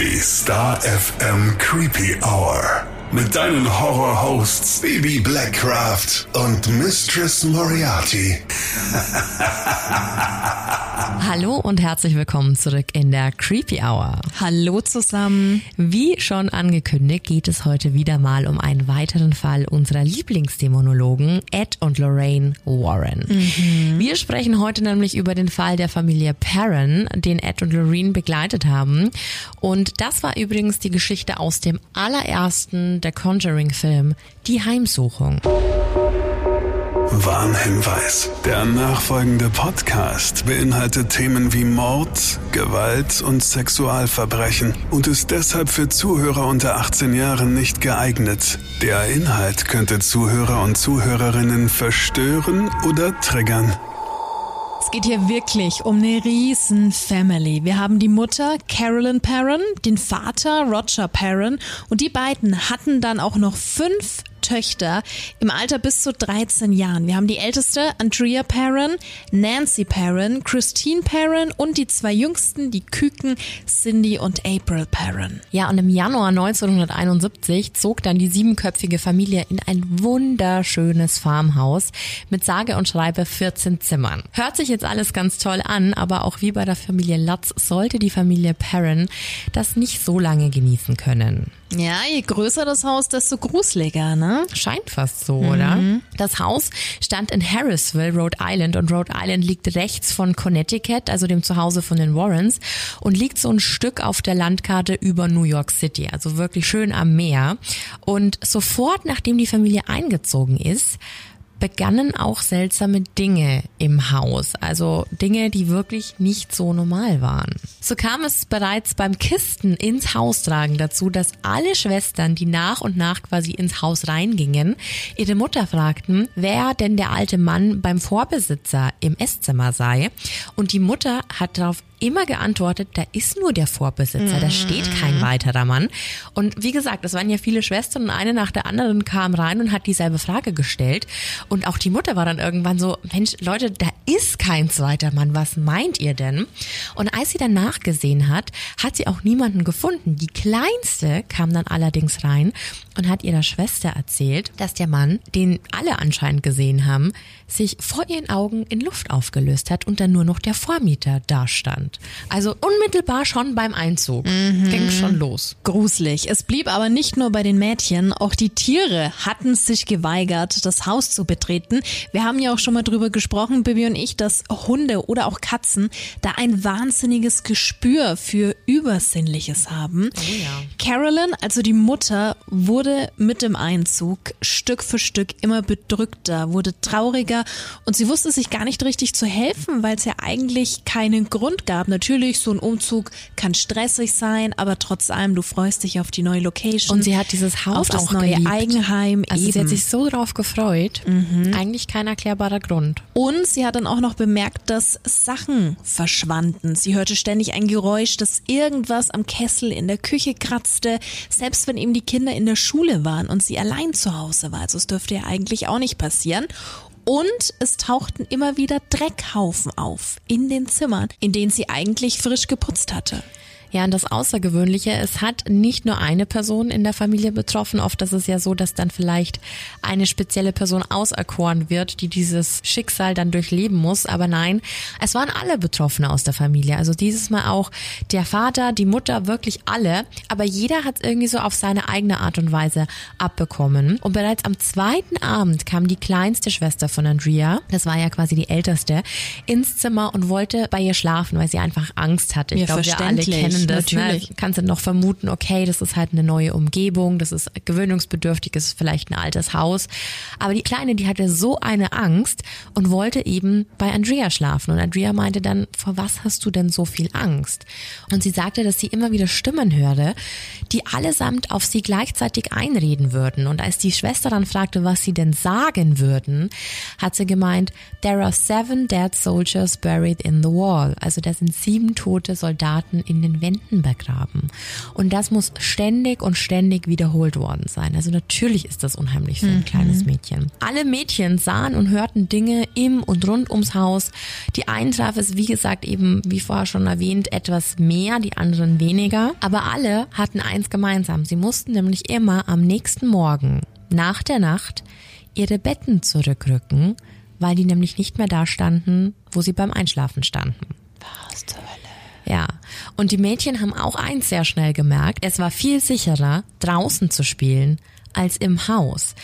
Die Star FM Creepy Hour. Mit deinen Horror-Hosts Baby Blackcraft und Mistress Moriarty. Hallo und herzlich willkommen zurück in der Creepy Hour. Hallo zusammen. Wie schon angekündigt, geht es heute wieder mal um einen weiteren Fall unserer Lieblingsdämonologen Ed und Lorraine Warren. Mhm. Wir sprechen heute nämlich über den Fall der Familie Perron, den Ed und Lorraine begleitet haben. Und das war übrigens die Geschichte aus dem allerersten der Conjuring-Film, Die Heimsuchung. Warnhinweis. Der nachfolgende Podcast beinhaltet Themen wie Mord, Gewalt und Sexualverbrechen und ist deshalb für Zuhörer unter 18 Jahren nicht geeignet. Der Inhalt könnte Zuhörer und Zuhörerinnen verstören oder triggern. Es geht hier wirklich um eine riesen Family. Wir haben die Mutter Carolyn Perron, den Vater Roger Perron und die beiden hatten dann auch noch fünf Töchter im Alter bis zu 13 Jahren. Wir haben die älteste Andrea Perrin, Nancy Perrin, Christine Perrin und die zwei jüngsten, die Küken Cindy und April Perrin. Ja, und im Januar 1971 zog dann die siebenköpfige Familie in ein wunderschönes Farmhaus mit sage und schreibe 14 Zimmern. Hört sich jetzt alles ganz toll an, aber auch wie bei der Familie Lutz sollte die Familie Perrin das nicht so lange genießen können. Ja, je größer das Haus, desto gruseliger, ne? Scheint fast so, mhm. oder? Das Haus stand in Harrisville, Rhode Island und Rhode Island liegt rechts von Connecticut, also dem Zuhause von den Warrens und liegt so ein Stück auf der Landkarte über New York City, also wirklich schön am Meer. Und sofort nachdem die Familie eingezogen ist, begannen auch seltsame Dinge im Haus, also Dinge, die wirklich nicht so normal waren. So kam es bereits beim Kisten ins Haus tragen dazu, dass alle Schwestern, die nach und nach quasi ins Haus reingingen, ihre Mutter fragten, wer denn der alte Mann beim Vorbesitzer im Esszimmer sei. Und die Mutter hat darauf immer geantwortet, da ist nur der Vorbesitzer, da steht kein mhm. weiterer Mann. Und wie gesagt, es waren ja viele Schwestern und eine nach der anderen kam rein und hat dieselbe Frage gestellt. Und auch die Mutter war dann irgendwann so, Mensch, Leute, da ist kein zweiter Mann, was meint ihr denn? Und als sie dann nachgesehen hat, hat sie auch niemanden gefunden. Die kleinste kam dann allerdings rein und hat ihrer Schwester erzählt, dass der Mann, den alle anscheinend gesehen haben, sich vor ihren Augen in Luft aufgelöst hat und dann nur noch der Vormieter dastand. Also unmittelbar schon beim Einzug. Mhm. Ging schon los. Gruselig. Es blieb aber nicht nur bei den Mädchen, auch die Tiere hatten sich geweigert, das Haus zu betreten. Wir haben ja auch schon mal drüber gesprochen, Bibi und ich, dass Hunde oder auch Katzen da ein wahnsinniges Gespür für Übersinnliches haben. Oh ja. Carolyn, also die Mutter, wurde mit dem Einzug Stück für Stück immer bedrückter, wurde trauriger und sie wusste sich gar nicht richtig zu helfen, weil es ja eigentlich keinen Grund gab. Natürlich, so ein Umzug kann stressig sein, aber trotz allem, du freust dich auf die neue Location. Und sie hat dieses Haus auf das auch neue geliebt. Eigenheim. Also eben. sie hat sich so drauf gefreut. Mhm. Eigentlich kein erklärbarer Grund. Und sie hat dann auch noch bemerkt, dass Sachen verschwanden. Sie hörte ständig ein Geräusch, dass irgendwas am Kessel in der Küche kratzte, selbst wenn eben die Kinder in der Schule waren und sie allein zu Hause war. Also es dürfte ja eigentlich auch nicht passieren. Und es tauchten immer wieder Dreckhaufen auf in den Zimmern, in denen sie eigentlich frisch geputzt hatte. Ja, und das Außergewöhnliche, es hat nicht nur eine Person in der Familie betroffen. Oft ist es ja so, dass dann vielleicht eine spezielle Person auserkoren wird, die dieses Schicksal dann durchleben muss. Aber nein, es waren alle Betroffene aus der Familie. Also dieses Mal auch der Vater, die Mutter, wirklich alle. Aber jeder hat es irgendwie so auf seine eigene Art und Weise abbekommen. Und bereits am zweiten Abend kam die kleinste Schwester von Andrea, das war ja quasi die älteste, ins Zimmer und wollte bei ihr schlafen, weil sie einfach Angst hatte. Ich ja, glaube, wir alle kennen Ne? Natürlich. Ne? Kannst du noch vermuten, okay, das ist halt eine neue Umgebung, das ist gewöhnungsbedürftig, ist vielleicht ein altes Haus. Aber die Kleine, die hatte so eine Angst und wollte eben bei Andrea schlafen. Und Andrea meinte dann, vor was hast du denn so viel Angst? Und sie sagte, dass sie immer wieder Stimmen hörte, die allesamt auf sie gleichzeitig einreden würden. Und als die Schwester dann fragte, was sie denn sagen würden, hat sie gemeint, there are seven dead soldiers buried in the wall. Also da sind sieben tote Soldaten in den Wänden Wänden begraben. Und das muss ständig und ständig wiederholt worden sein. Also natürlich ist das unheimlich für ein mhm. kleines Mädchen. Alle Mädchen sahen und hörten Dinge im und rund ums Haus. Die einen traf es, wie gesagt, eben, wie vorher schon erwähnt, etwas mehr, die anderen weniger. Aber alle hatten eins gemeinsam. Sie mussten nämlich immer am nächsten Morgen, nach der Nacht, ihre Betten zurückrücken, weil die nämlich nicht mehr da standen, wo sie beim Einschlafen standen. Was zur Hölle? Ja. Und die Mädchen haben auch eins sehr schnell gemerkt. Es war viel sicherer, draußen zu spielen, als im Haus.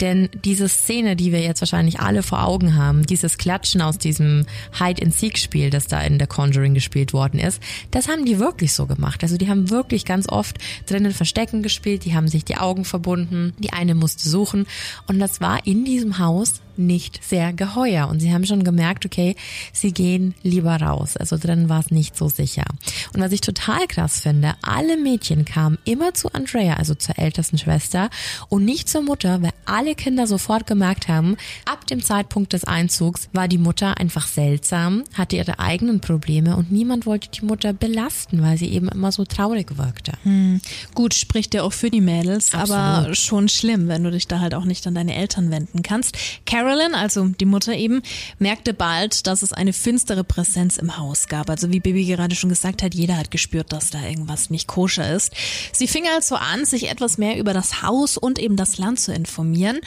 Denn diese Szene, die wir jetzt wahrscheinlich alle vor Augen haben, dieses Klatschen aus diesem Hide-and-Seek-Spiel, das da in The Conjuring gespielt worden ist, das haben die wirklich so gemacht. Also die haben wirklich ganz oft drinnen Verstecken gespielt, die haben sich die Augen verbunden, die eine musste suchen und das war in diesem Haus nicht sehr geheuer. Und sie haben schon gemerkt, okay, sie gehen lieber raus. Also drin war es nicht so sicher. Und was ich total krass finde, alle Mädchen kamen immer zu Andrea, also zur ältesten Schwester, und nicht zur Mutter, weil alle Kinder sofort gemerkt haben, ab dem Zeitpunkt des Einzugs war die Mutter einfach seltsam, hatte ihre eigenen Probleme und niemand wollte die Mutter belasten, weil sie eben immer so traurig wirkte. Hm. Gut, spricht ja auch für die Mädels, Absolut. aber schon schlimm, wenn du dich da halt auch nicht an deine Eltern wenden kannst. Carol Carolyn, also die Mutter eben, merkte bald, dass es eine finstere Präsenz im Haus gab. Also wie Bibi gerade schon gesagt hat, jeder hat gespürt, dass da irgendwas nicht koscher ist. Sie fing also an, sich etwas mehr über das Haus und eben das Land zu informieren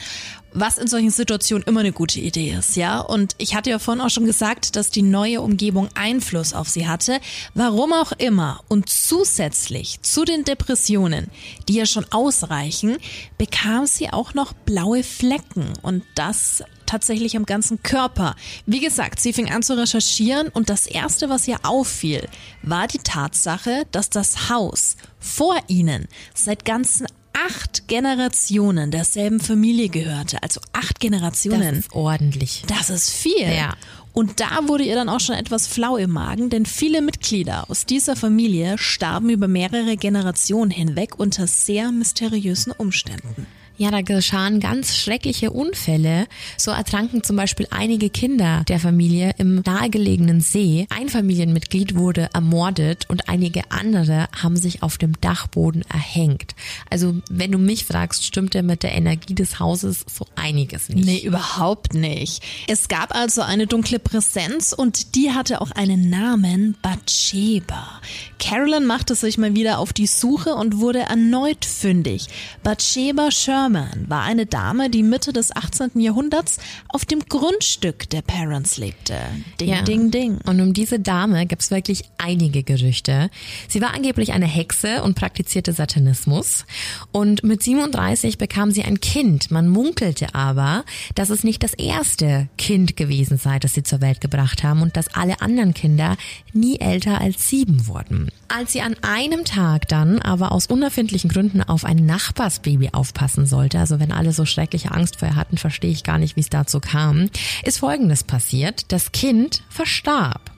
was in solchen Situationen immer eine gute Idee ist, ja. Und ich hatte ja vorhin auch schon gesagt, dass die neue Umgebung Einfluss auf sie hatte. Warum auch immer. Und zusätzlich zu den Depressionen, die ja schon ausreichen, bekam sie auch noch blaue Flecken. Und das tatsächlich am ganzen Körper. Wie gesagt, sie fing an zu recherchieren und das erste, was ihr auffiel, war die Tatsache, dass das Haus vor ihnen seit ganzen acht Generationen derselben Familie gehörte. Also acht Generationen. Das ist ordentlich. Das ist viel. Ja. Und da wurde ihr dann auch schon etwas flau im Magen, denn viele Mitglieder aus dieser Familie starben über mehrere Generationen hinweg unter sehr mysteriösen Umständen. Ja, da geschahen ganz schreckliche Unfälle. So ertranken zum Beispiel einige Kinder der Familie im nahegelegenen See. Ein Familienmitglied wurde ermordet und einige andere haben sich auf dem Dachboden erhängt. Also wenn du mich fragst, stimmt ja mit der Energie des Hauses so einiges nicht. Nee, überhaupt nicht. Es gab also eine dunkle Präsenz und die hatte auch einen Namen, Bathsheba. Carolyn machte sich mal wieder auf die Suche und wurde erneut fündig. Bathsheba Sherman Sherman war eine Dame, die Mitte des 18. Jahrhunderts auf dem Grundstück der Parents lebte. Ding, ja. ding, ding. Und um diese Dame gibt es wirklich einige Gerüchte. Sie war angeblich eine Hexe und praktizierte Satanismus. Und mit 37 bekam sie ein Kind. Man munkelte aber, dass es nicht das erste Kind gewesen sei, das sie zur Welt gebracht haben und dass alle anderen Kinder nie älter als sieben wurden. Als sie an einem Tag dann aber aus unerfindlichen Gründen auf ein Nachbarsbaby aufpassen sollte, also wenn alle so schreckliche Angst vor ihr hatten, verstehe ich gar nicht, wie es dazu kam, ist Folgendes passiert. Das Kind verstarb.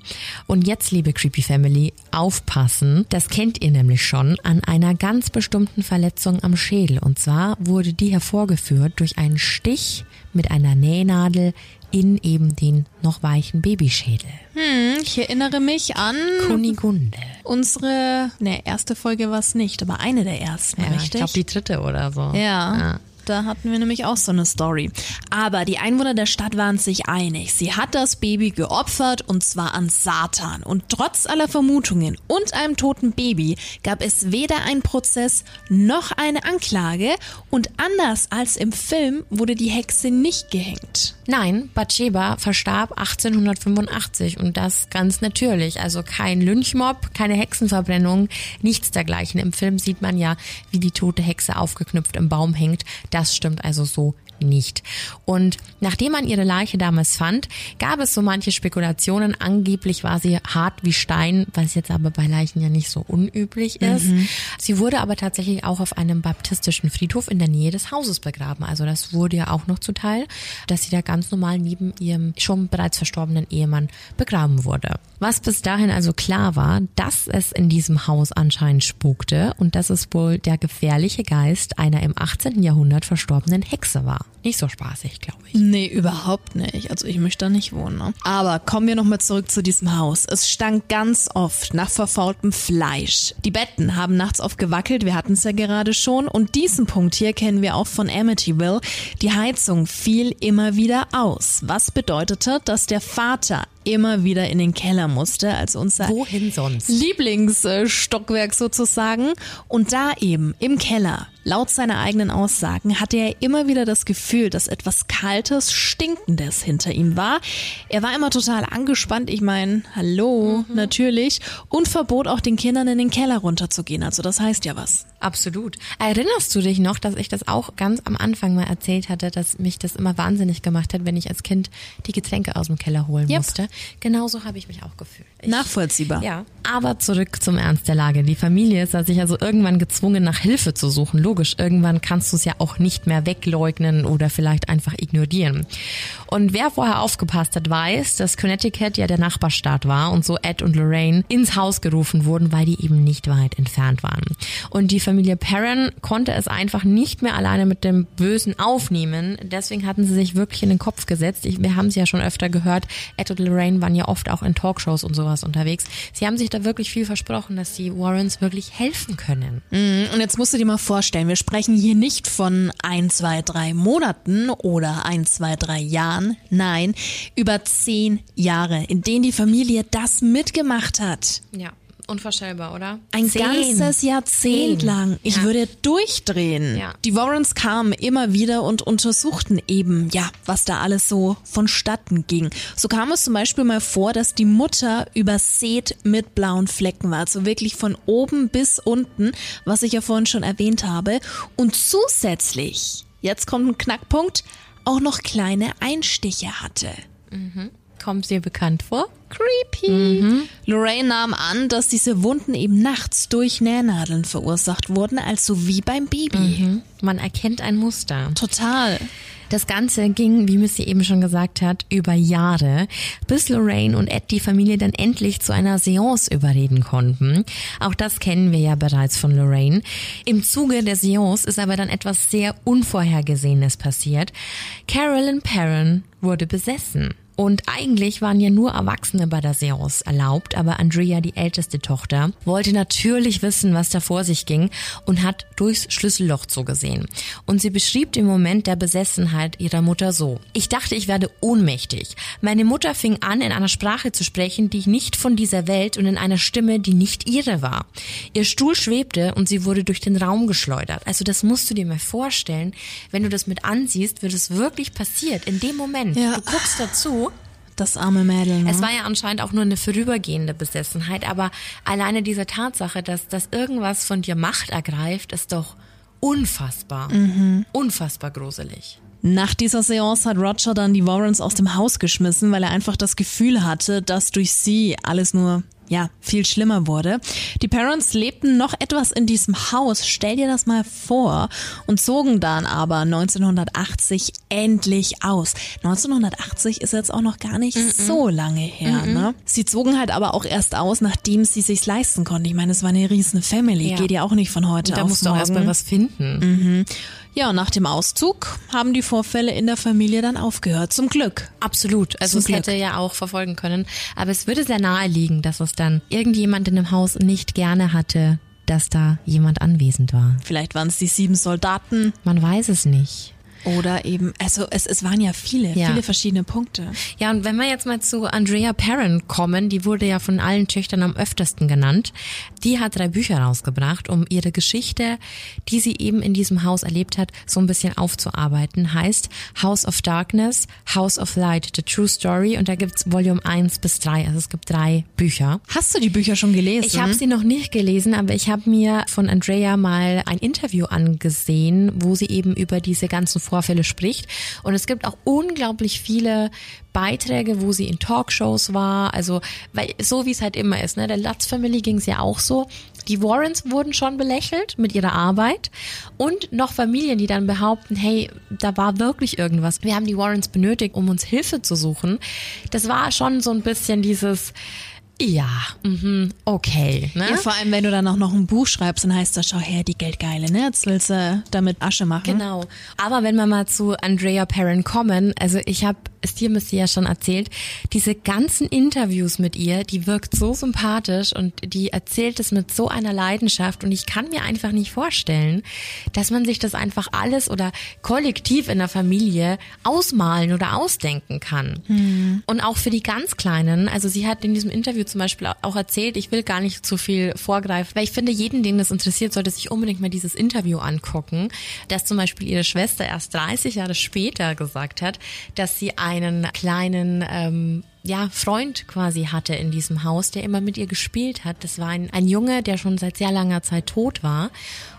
Und jetzt, liebe Creepy Family, aufpassen. Das kennt ihr nämlich schon an einer ganz bestimmten Verletzung am Schädel. Und zwar wurde die hervorgeführt durch einen Stich mit einer Nähnadel in eben den noch weichen Babyschädel. Hm, ich erinnere mich an Kunigunde. Unsere, ne, erste Folge war es nicht, aber eine der ersten, ja, richtig? Ich glaube die dritte oder so. Ja. ja. Da hatten wir nämlich auch so eine Story. Aber die Einwohner der Stadt waren sich einig. Sie hat das Baby geopfert und zwar an Satan. Und trotz aller Vermutungen und einem toten Baby gab es weder einen Prozess noch eine Anklage. Und anders als im Film wurde die Hexe nicht gehängt. Nein, Bathsheba verstarb 1885 und das ganz natürlich. Also kein Lynchmob, keine Hexenverbrennung, nichts dergleichen. Im Film sieht man ja, wie die tote Hexe aufgeknüpft im Baum hängt. Das stimmt also so nicht. Und nachdem man ihre Leiche damals fand, gab es so manche Spekulationen. Angeblich war sie hart wie Stein, was jetzt aber bei Leichen ja nicht so unüblich ist. Mhm. Sie wurde aber tatsächlich auch auf einem baptistischen Friedhof in der Nähe des Hauses begraben. Also das wurde ja auch noch zuteil, dass sie da ganz normal neben ihrem schon bereits verstorbenen Ehemann begraben wurde. Was bis dahin also klar war, dass es in diesem Haus anscheinend spukte und dass es wohl der gefährliche Geist einer im 18. Jahrhundert verstorbenen Hexe war. Nicht so spaßig, glaube ich. Nee, überhaupt nicht. Also ich möchte da nicht wohnen. Ne? Aber kommen wir nochmal zurück zu diesem Haus. Es stank ganz oft nach verfaultem Fleisch. Die Betten haben nachts oft gewackelt, wir hatten es ja gerade schon. Und diesen Punkt hier kennen wir auch von Amityville. Die Heizung fiel immer wieder aus. Was bedeutete, dass der Vater immer wieder in den Keller musste, also unser Wohin sonst? Lieblingsstockwerk sozusagen. Und da eben im Keller, laut seiner eigenen Aussagen, hatte er immer wieder das Gefühl, dass etwas Kaltes, Stinkendes hinter ihm war. Er war immer total angespannt. Ich meine, hallo, mhm. natürlich. Und verbot auch den Kindern in den Keller runterzugehen. Also das heißt ja was. Absolut. Erinnerst du dich noch, dass ich das auch ganz am Anfang mal erzählt hatte, dass mich das immer wahnsinnig gemacht hat, wenn ich als Kind die Getränke aus dem Keller holen yep. musste? Genauso habe ich mich auch gefühlt. Ich, Nachvollziehbar. Ja. Aber zurück zum Ernst der Lage. Die Familie sah sich also irgendwann gezwungen, nach Hilfe zu suchen. Logisch, irgendwann kannst du es ja auch nicht mehr wegleugnen oder vielleicht einfach ignorieren. Und wer vorher aufgepasst hat, weiß, dass Connecticut ja der Nachbarstaat war und so Ed und Lorraine ins Haus gerufen wurden, weil die eben nicht weit entfernt waren. Und die Familie Perrin konnte es einfach nicht mehr alleine mit dem Bösen aufnehmen. Deswegen hatten sie sich wirklich in den Kopf gesetzt. Ich, wir haben es ja schon öfter gehört. Ed und Lorraine waren ja oft auch in Talkshows und sowas unterwegs. Sie haben sich da wirklich viel versprochen, dass die Warrens wirklich helfen können. Mhm, und jetzt musst du dir mal vorstellen, wir sprechen hier nicht von ein, zwei, drei Monaten oder ein, zwei, drei Jahren. Nein, über zehn Jahre, in denen die Familie das mitgemacht hat. Ja. Unvorstellbar, oder? Ein Zehn. ganzes Jahrzehnt Zehn. lang. Ich ja. würde durchdrehen. Ja. Die Warrens kamen immer wieder und untersuchten eben, ja, was da alles so vonstatten ging. So kam es zum Beispiel mal vor, dass die Mutter übersät mit blauen Flecken war. Also wirklich von oben bis unten, was ich ja vorhin schon erwähnt habe. Und zusätzlich, jetzt kommt ein Knackpunkt, auch noch kleine Einstiche hatte. Mhm. Kommt dir bekannt vor? Creepy. Mhm. Lorraine nahm an, dass diese Wunden eben nachts durch Nähnadeln verursacht wurden, also wie beim Baby. Mhm. Man erkennt ein Muster. Total. Das Ganze ging, wie Missy eben schon gesagt hat, über Jahre, bis Lorraine und Ed die Familie dann endlich zu einer Seance überreden konnten. Auch das kennen wir ja bereits von Lorraine. Im Zuge der Seance ist aber dann etwas sehr Unvorhergesehenes passiert. Carolyn Perrin wurde besessen. Und eigentlich waren ja nur Erwachsene bei der Seance erlaubt, aber Andrea, die älteste Tochter, wollte natürlich wissen, was da vor sich ging und hat durchs Schlüsselloch zugesehen. Und sie beschrieb den Moment der Besessenheit ihrer Mutter so. Ich dachte, ich werde ohnmächtig. Meine Mutter fing an, in einer Sprache zu sprechen, die nicht von dieser Welt und in einer Stimme, die nicht ihre war. Ihr Stuhl schwebte und sie wurde durch den Raum geschleudert. Also das musst du dir mal vorstellen. Wenn du das mit ansiehst, wird es wirklich passiert. In dem Moment. Ja. Du guckst dazu das arme Mädel. Ne? Es war ja anscheinend auch nur eine vorübergehende Besessenheit, aber alleine diese Tatsache, dass, dass irgendwas von dir Macht ergreift, ist doch unfassbar. Mhm. Unfassbar gruselig. Nach dieser Seance hat Roger dann die Warrens aus dem Haus geschmissen, weil er einfach das Gefühl hatte, dass durch sie alles nur ja, viel schlimmer wurde. Die Parents lebten noch etwas in diesem Haus, stell dir das mal vor, und zogen dann aber 1980 endlich aus. 1980 ist jetzt auch noch gar nicht mm -mm. so lange her. Mm ne? Sie zogen halt aber auch erst aus, nachdem sie sich's leisten konnten. Ich meine, es war eine riesen Family, ja. geht ja auch nicht von heute und da musst du auch erstmal was finden. Mhm. Ja, nach dem Auszug haben die Vorfälle in der Familie dann aufgehört. Zum Glück. Absolut. Also Zum es Glück. hätte ja auch verfolgen können. Aber es würde sehr nahe liegen, dass es dann irgendjemand in dem Haus nicht gerne hatte, dass da jemand anwesend war. Vielleicht waren es die sieben Soldaten. Man weiß es nicht. Oder eben, also es, es waren ja viele, ja. viele verschiedene Punkte. Ja, und wenn wir jetzt mal zu Andrea Perrin kommen, die wurde ja von allen Töchtern am öftesten genannt. Die hat drei Bücher rausgebracht, um ihre Geschichte, die sie eben in diesem Haus erlebt hat, so ein bisschen aufzuarbeiten. Heißt House of Darkness, House of Light, The True Story und da gibt's Volume 1 bis 3. Also es gibt drei Bücher. Hast du die Bücher schon gelesen? Ich habe sie noch nicht gelesen, aber ich habe mir von Andrea mal ein Interview angesehen, wo sie eben über diese ganzen Vorfälle spricht. Und es gibt auch unglaublich viele Beiträge, wo sie in Talkshows war. Also, weil so wie es halt immer ist, ne? Der Lutz Family ging es ja auch so. Die Warrens wurden schon belächelt mit ihrer Arbeit und noch Familien, die dann behaupten, hey, da war wirklich irgendwas. Wir haben die Warrens benötigt, um uns Hilfe zu suchen. Das war schon so ein bisschen dieses, Ja, mhm, okay. Ne? Ja, vor allem, wenn du dann auch noch ein Buch schreibst, dann heißt das, schau her, die Geldgeile, ne? Jetzt willst du damit Asche machen. Genau. Aber wenn wir mal zu Andrea Perrin kommen, also ich habe es dir Missy ja schon erzählt, diese ganzen Interviews mit ihr, die wirkt so sympathisch und die erzählt es mit so einer Leidenschaft und ich kann mir einfach nicht vorstellen, dass man sich das einfach alles oder kollektiv in der Familie ausmalen oder ausdenken kann. Hm. Und auch für die ganz Kleinen, also sie hat in diesem Interview zum Beispiel auch erzählt, ich will gar nicht zu viel vorgreifen, weil ich finde, jeden, den das interessiert, sollte sich unbedingt mal dieses Interview angucken, dass zum Beispiel ihre Schwester erst 30 Jahre später gesagt hat, dass sie einen kleinen ähm, ja, Freund quasi hatte in diesem Haus, der immer mit ihr gespielt hat. Das war ein, ein Junge, der schon seit sehr langer Zeit tot war.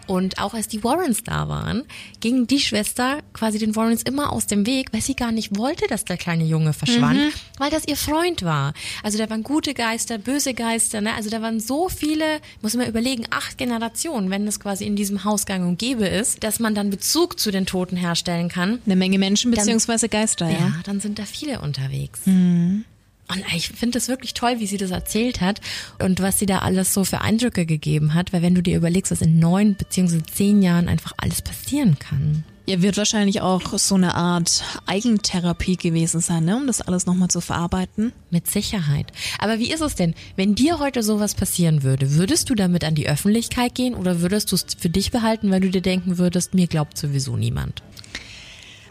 Und auch als die Warrens da waren, ging die Schwester quasi den Warrens immer aus dem Weg, weil sie gar nicht wollte, dass der kleine Junge verschwand, mhm. weil das ihr Freund war. Also da waren gute Geister, böse Geister, ne? Also da waren so viele, muss man überlegen, acht Generationen, wenn das quasi in diesem Haus gang und gäbe ist, dass man dann Bezug zu den Toten herstellen kann. Eine Menge Menschen beziehungsweise Geister, ja. Ja, dann sind da viele unterwegs. Mhm. Und ich finde es wirklich toll, wie sie das erzählt hat und was sie da alles so für Eindrücke gegeben hat, weil wenn du dir überlegst, was in neun beziehungsweise zehn Jahren einfach alles passieren kann. Ja, wird wahrscheinlich auch so eine Art Eigentherapie gewesen sein, ne? um das alles nochmal zu verarbeiten. Mit Sicherheit. Aber wie ist es denn, wenn dir heute sowas passieren würde? Würdest du damit an die Öffentlichkeit gehen oder würdest du es für dich behalten, weil du dir denken würdest, mir glaubt sowieso niemand?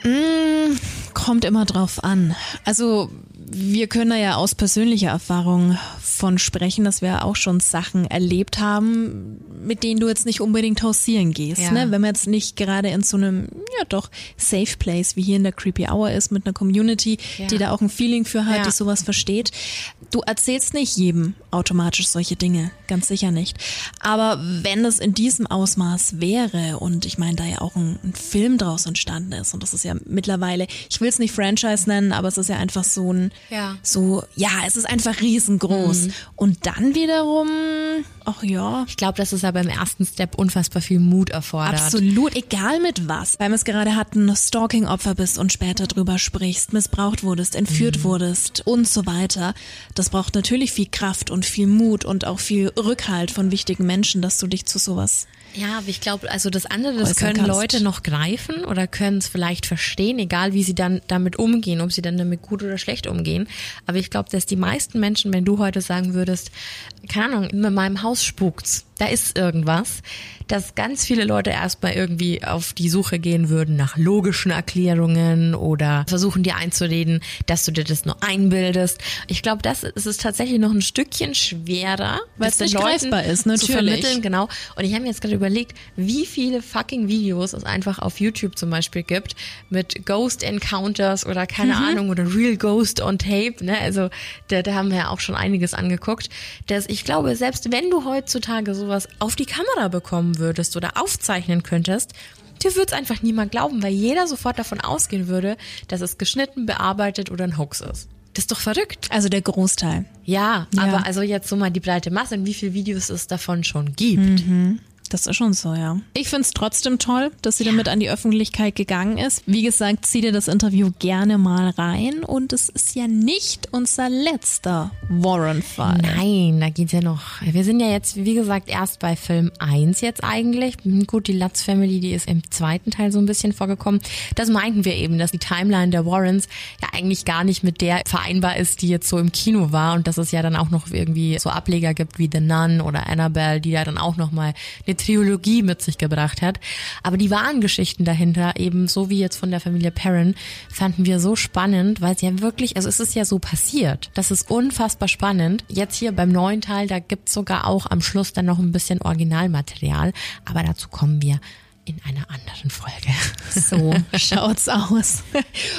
Mm, kommt immer drauf an. Also wir können da ja aus persönlicher Erfahrung von sprechen, dass wir auch schon Sachen erlebt haben, mit denen du jetzt nicht unbedingt hausieren gehst. Ja. Ne? Wenn man jetzt nicht gerade in so einem, ja doch, Safe Place wie hier in der Creepy Hour ist, mit einer Community, ja. die da auch ein Feeling für hat, ja. die sowas versteht. Du erzählst nicht jedem automatisch solche Dinge, ganz sicher nicht. Aber wenn das in diesem Ausmaß wäre und ich meine, da ja auch ein, ein Film draus entstanden ist und das ist ja mittlerweile, ich will es nicht Franchise nennen, aber es ist ja einfach so ein, ja. so, ja, es ist einfach riesengroß. Mhm. Und dann wiederum, ach ja. Ich glaube, dass es aber im ersten Step unfassbar viel Mut erfordert. Absolut, egal mit was. Weil wir es gerade hatten, Stalking-Opfer bist und später drüber sprichst, missbraucht wurdest, entführt mhm. wurdest und so weiter. Das braucht natürlich viel Kraft und viel Mut und auch viel Rückhalt von wichtigen Menschen, dass du dich zu sowas ja, aber ich glaube, also das andere, das können kannst. Leute noch greifen oder können es vielleicht verstehen, egal wie sie dann damit umgehen, ob sie dann damit gut oder schlecht umgehen. Aber ich glaube, dass die meisten Menschen, wenn du heute sagen würdest, keine Ahnung, in meinem Haus spukt's, da ist irgendwas, dass ganz viele Leute erstmal irgendwie auf die Suche gehen würden nach logischen Erklärungen oder versuchen dir einzureden, dass du dir das nur einbildest. Ich glaube, das ist es tatsächlich noch ein Stückchen schwerer, weil es nicht Leuten greifbar ist, natürlich. zu vermitteln, genau. Und ich habe mir jetzt gerade überlegt, wie viele fucking Videos es einfach auf YouTube zum Beispiel gibt mit Ghost Encounters oder keine mhm. Ahnung oder Real Ghost on Tape. Ne? Also da, da haben wir ja auch schon einiges angeguckt. Dass ich glaube, selbst wenn du heutzutage sowas auf die Kamera bekommen würdest oder aufzeichnen könntest, dir würde es einfach niemand glauben, weil jeder sofort davon ausgehen würde, dass es geschnitten, bearbeitet oder ein Hoax ist. Das ist doch verrückt. Also der Großteil. Ja, ja. aber also jetzt so mal die breite Masse, und wie viele Videos es davon schon gibt. Mhm. Das ist schon so, ja. Ich finde es trotzdem toll, dass sie ja. damit an die Öffentlichkeit gegangen ist. Wie gesagt, zieh dir das Interview gerne mal rein. Und es ist ja nicht unser letzter Warren-Fall. Nein, da geht's ja noch. Wir sind ja jetzt, wie gesagt, erst bei Film 1 jetzt eigentlich. Gut, die Lutz Family, die ist im zweiten Teil so ein bisschen vorgekommen. Das meinten wir eben, dass die Timeline der Warrens ja eigentlich gar nicht mit der vereinbar ist, die jetzt so im Kino war. Und dass es ja dann auch noch irgendwie so Ableger gibt wie The Nun oder Annabelle, die ja dann auch nochmal eine Trilogie mit sich gebracht hat. Aber die wahren Geschichten dahinter, eben so wie jetzt von der Familie Perrin, fanden wir so spannend, weil es ja wirklich, also es ist ja so passiert. Das ist unfassbar spannend. Jetzt hier beim neuen Teil, da gibt's sogar auch am Schluss dann noch ein bisschen Originalmaterial. Aber dazu kommen wir in einer anderen Folge. So schaut's aus.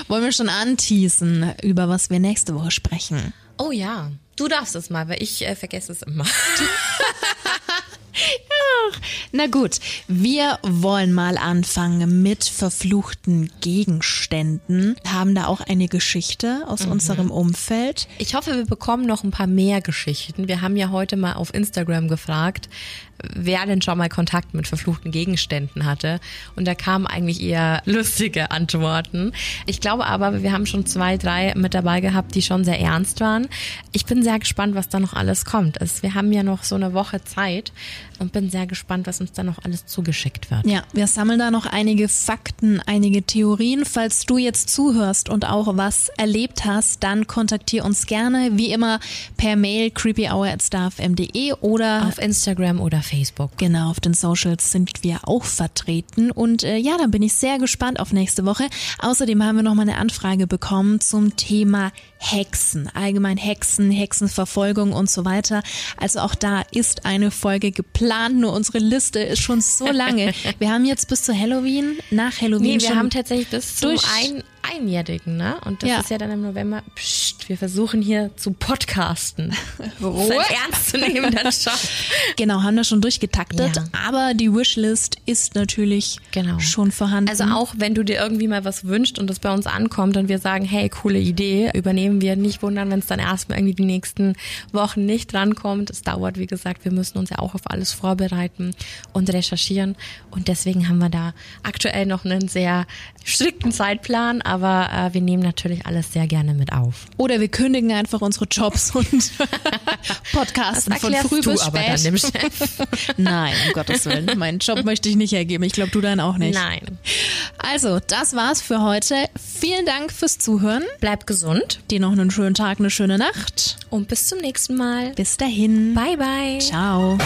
Wollen wir schon anteasen, über was wir nächste Woche sprechen? Oh ja, du darfst es mal, weil ich äh, vergesse es immer. Ach, Na gut, wir wollen mal anfangen mit verfluchten Gegenständen. Haben da auch eine Geschichte aus mhm. unserem Umfeld. Ich hoffe, wir bekommen noch ein paar mehr Geschichten. Wir haben ja heute mal auf Instagram gefragt, wer denn schon mal Kontakt mit verfluchten Gegenständen hatte. Und da kamen eigentlich eher lustige Antworten. Ich glaube aber, wir haben schon zwei, drei mit dabei gehabt, die schon sehr ernst waren. Ich bin sehr gespannt, was da noch alles kommt. Wir haben ja noch so eine Woche Zeit und bin sehr gespannt, was uns da noch alles zugeschickt wird. Ja, wir sammeln da noch einige Fakten, einige Theorien. Falls du jetzt zuhörst und auch was erlebt hast, dann kontaktiere uns gerne, wie immer, per Mail creepyhour@starfm.de oder auf Instagram oder Facebook. Genau, auf den Socials sind wir auch vertreten. Und äh, ja, dann bin ich sehr gespannt auf nächste Woche. Außerdem haben wir noch mal eine Anfrage bekommen zum Thema Hexen, allgemein Hexen, Hexenverfolgung und so weiter. Also auch da ist eine Folge geplant, nur unsere Liste ist schon so lange. Wir haben jetzt bis zu Halloween, nach Halloween nee, wir haben tatsächlich bis zum ein, Einjährigen, ne? Und das ja. ist ja dann im November. Psst, wir versuchen hier zu podcasten. Oh. ernst zu nehmen, das schon. Genau, haben das schon durchgetaktet. Ja. Aber die Wishlist ist natürlich genau. schon vorhanden. Also auch wenn du dir irgendwie mal was wünschst und das bei uns ankommt und wir sagen, hey, coole Idee, übernehmen wir. Nicht wundern, wenn es dann erstmal irgendwie die nächsten Wochen nicht drankommt. Es dauert, wie gesagt, wir müssen uns ja auch auf alles vorbereiten und recherchieren. Und deswegen haben wir da aktuell noch einen sehr strikten Zeitplan, aber äh, wir nehmen natürlich alles sehr gerne mit auf. Oder wir kündigen einfach unsere Jobs und Podcasten von früh bis spät. Nein, um Gottes Willen. Meinen Job möchte ich nicht hergeben. Ich glaube, du dann auch nicht. Nein. Also, das war's für heute. Vielen Dank fürs Zuhören. Bleib gesund. Dir noch einen schönen Tag, eine schöne Nacht. Und bis zum nächsten Mal. Bis dahin. Bye, bye. Ciao.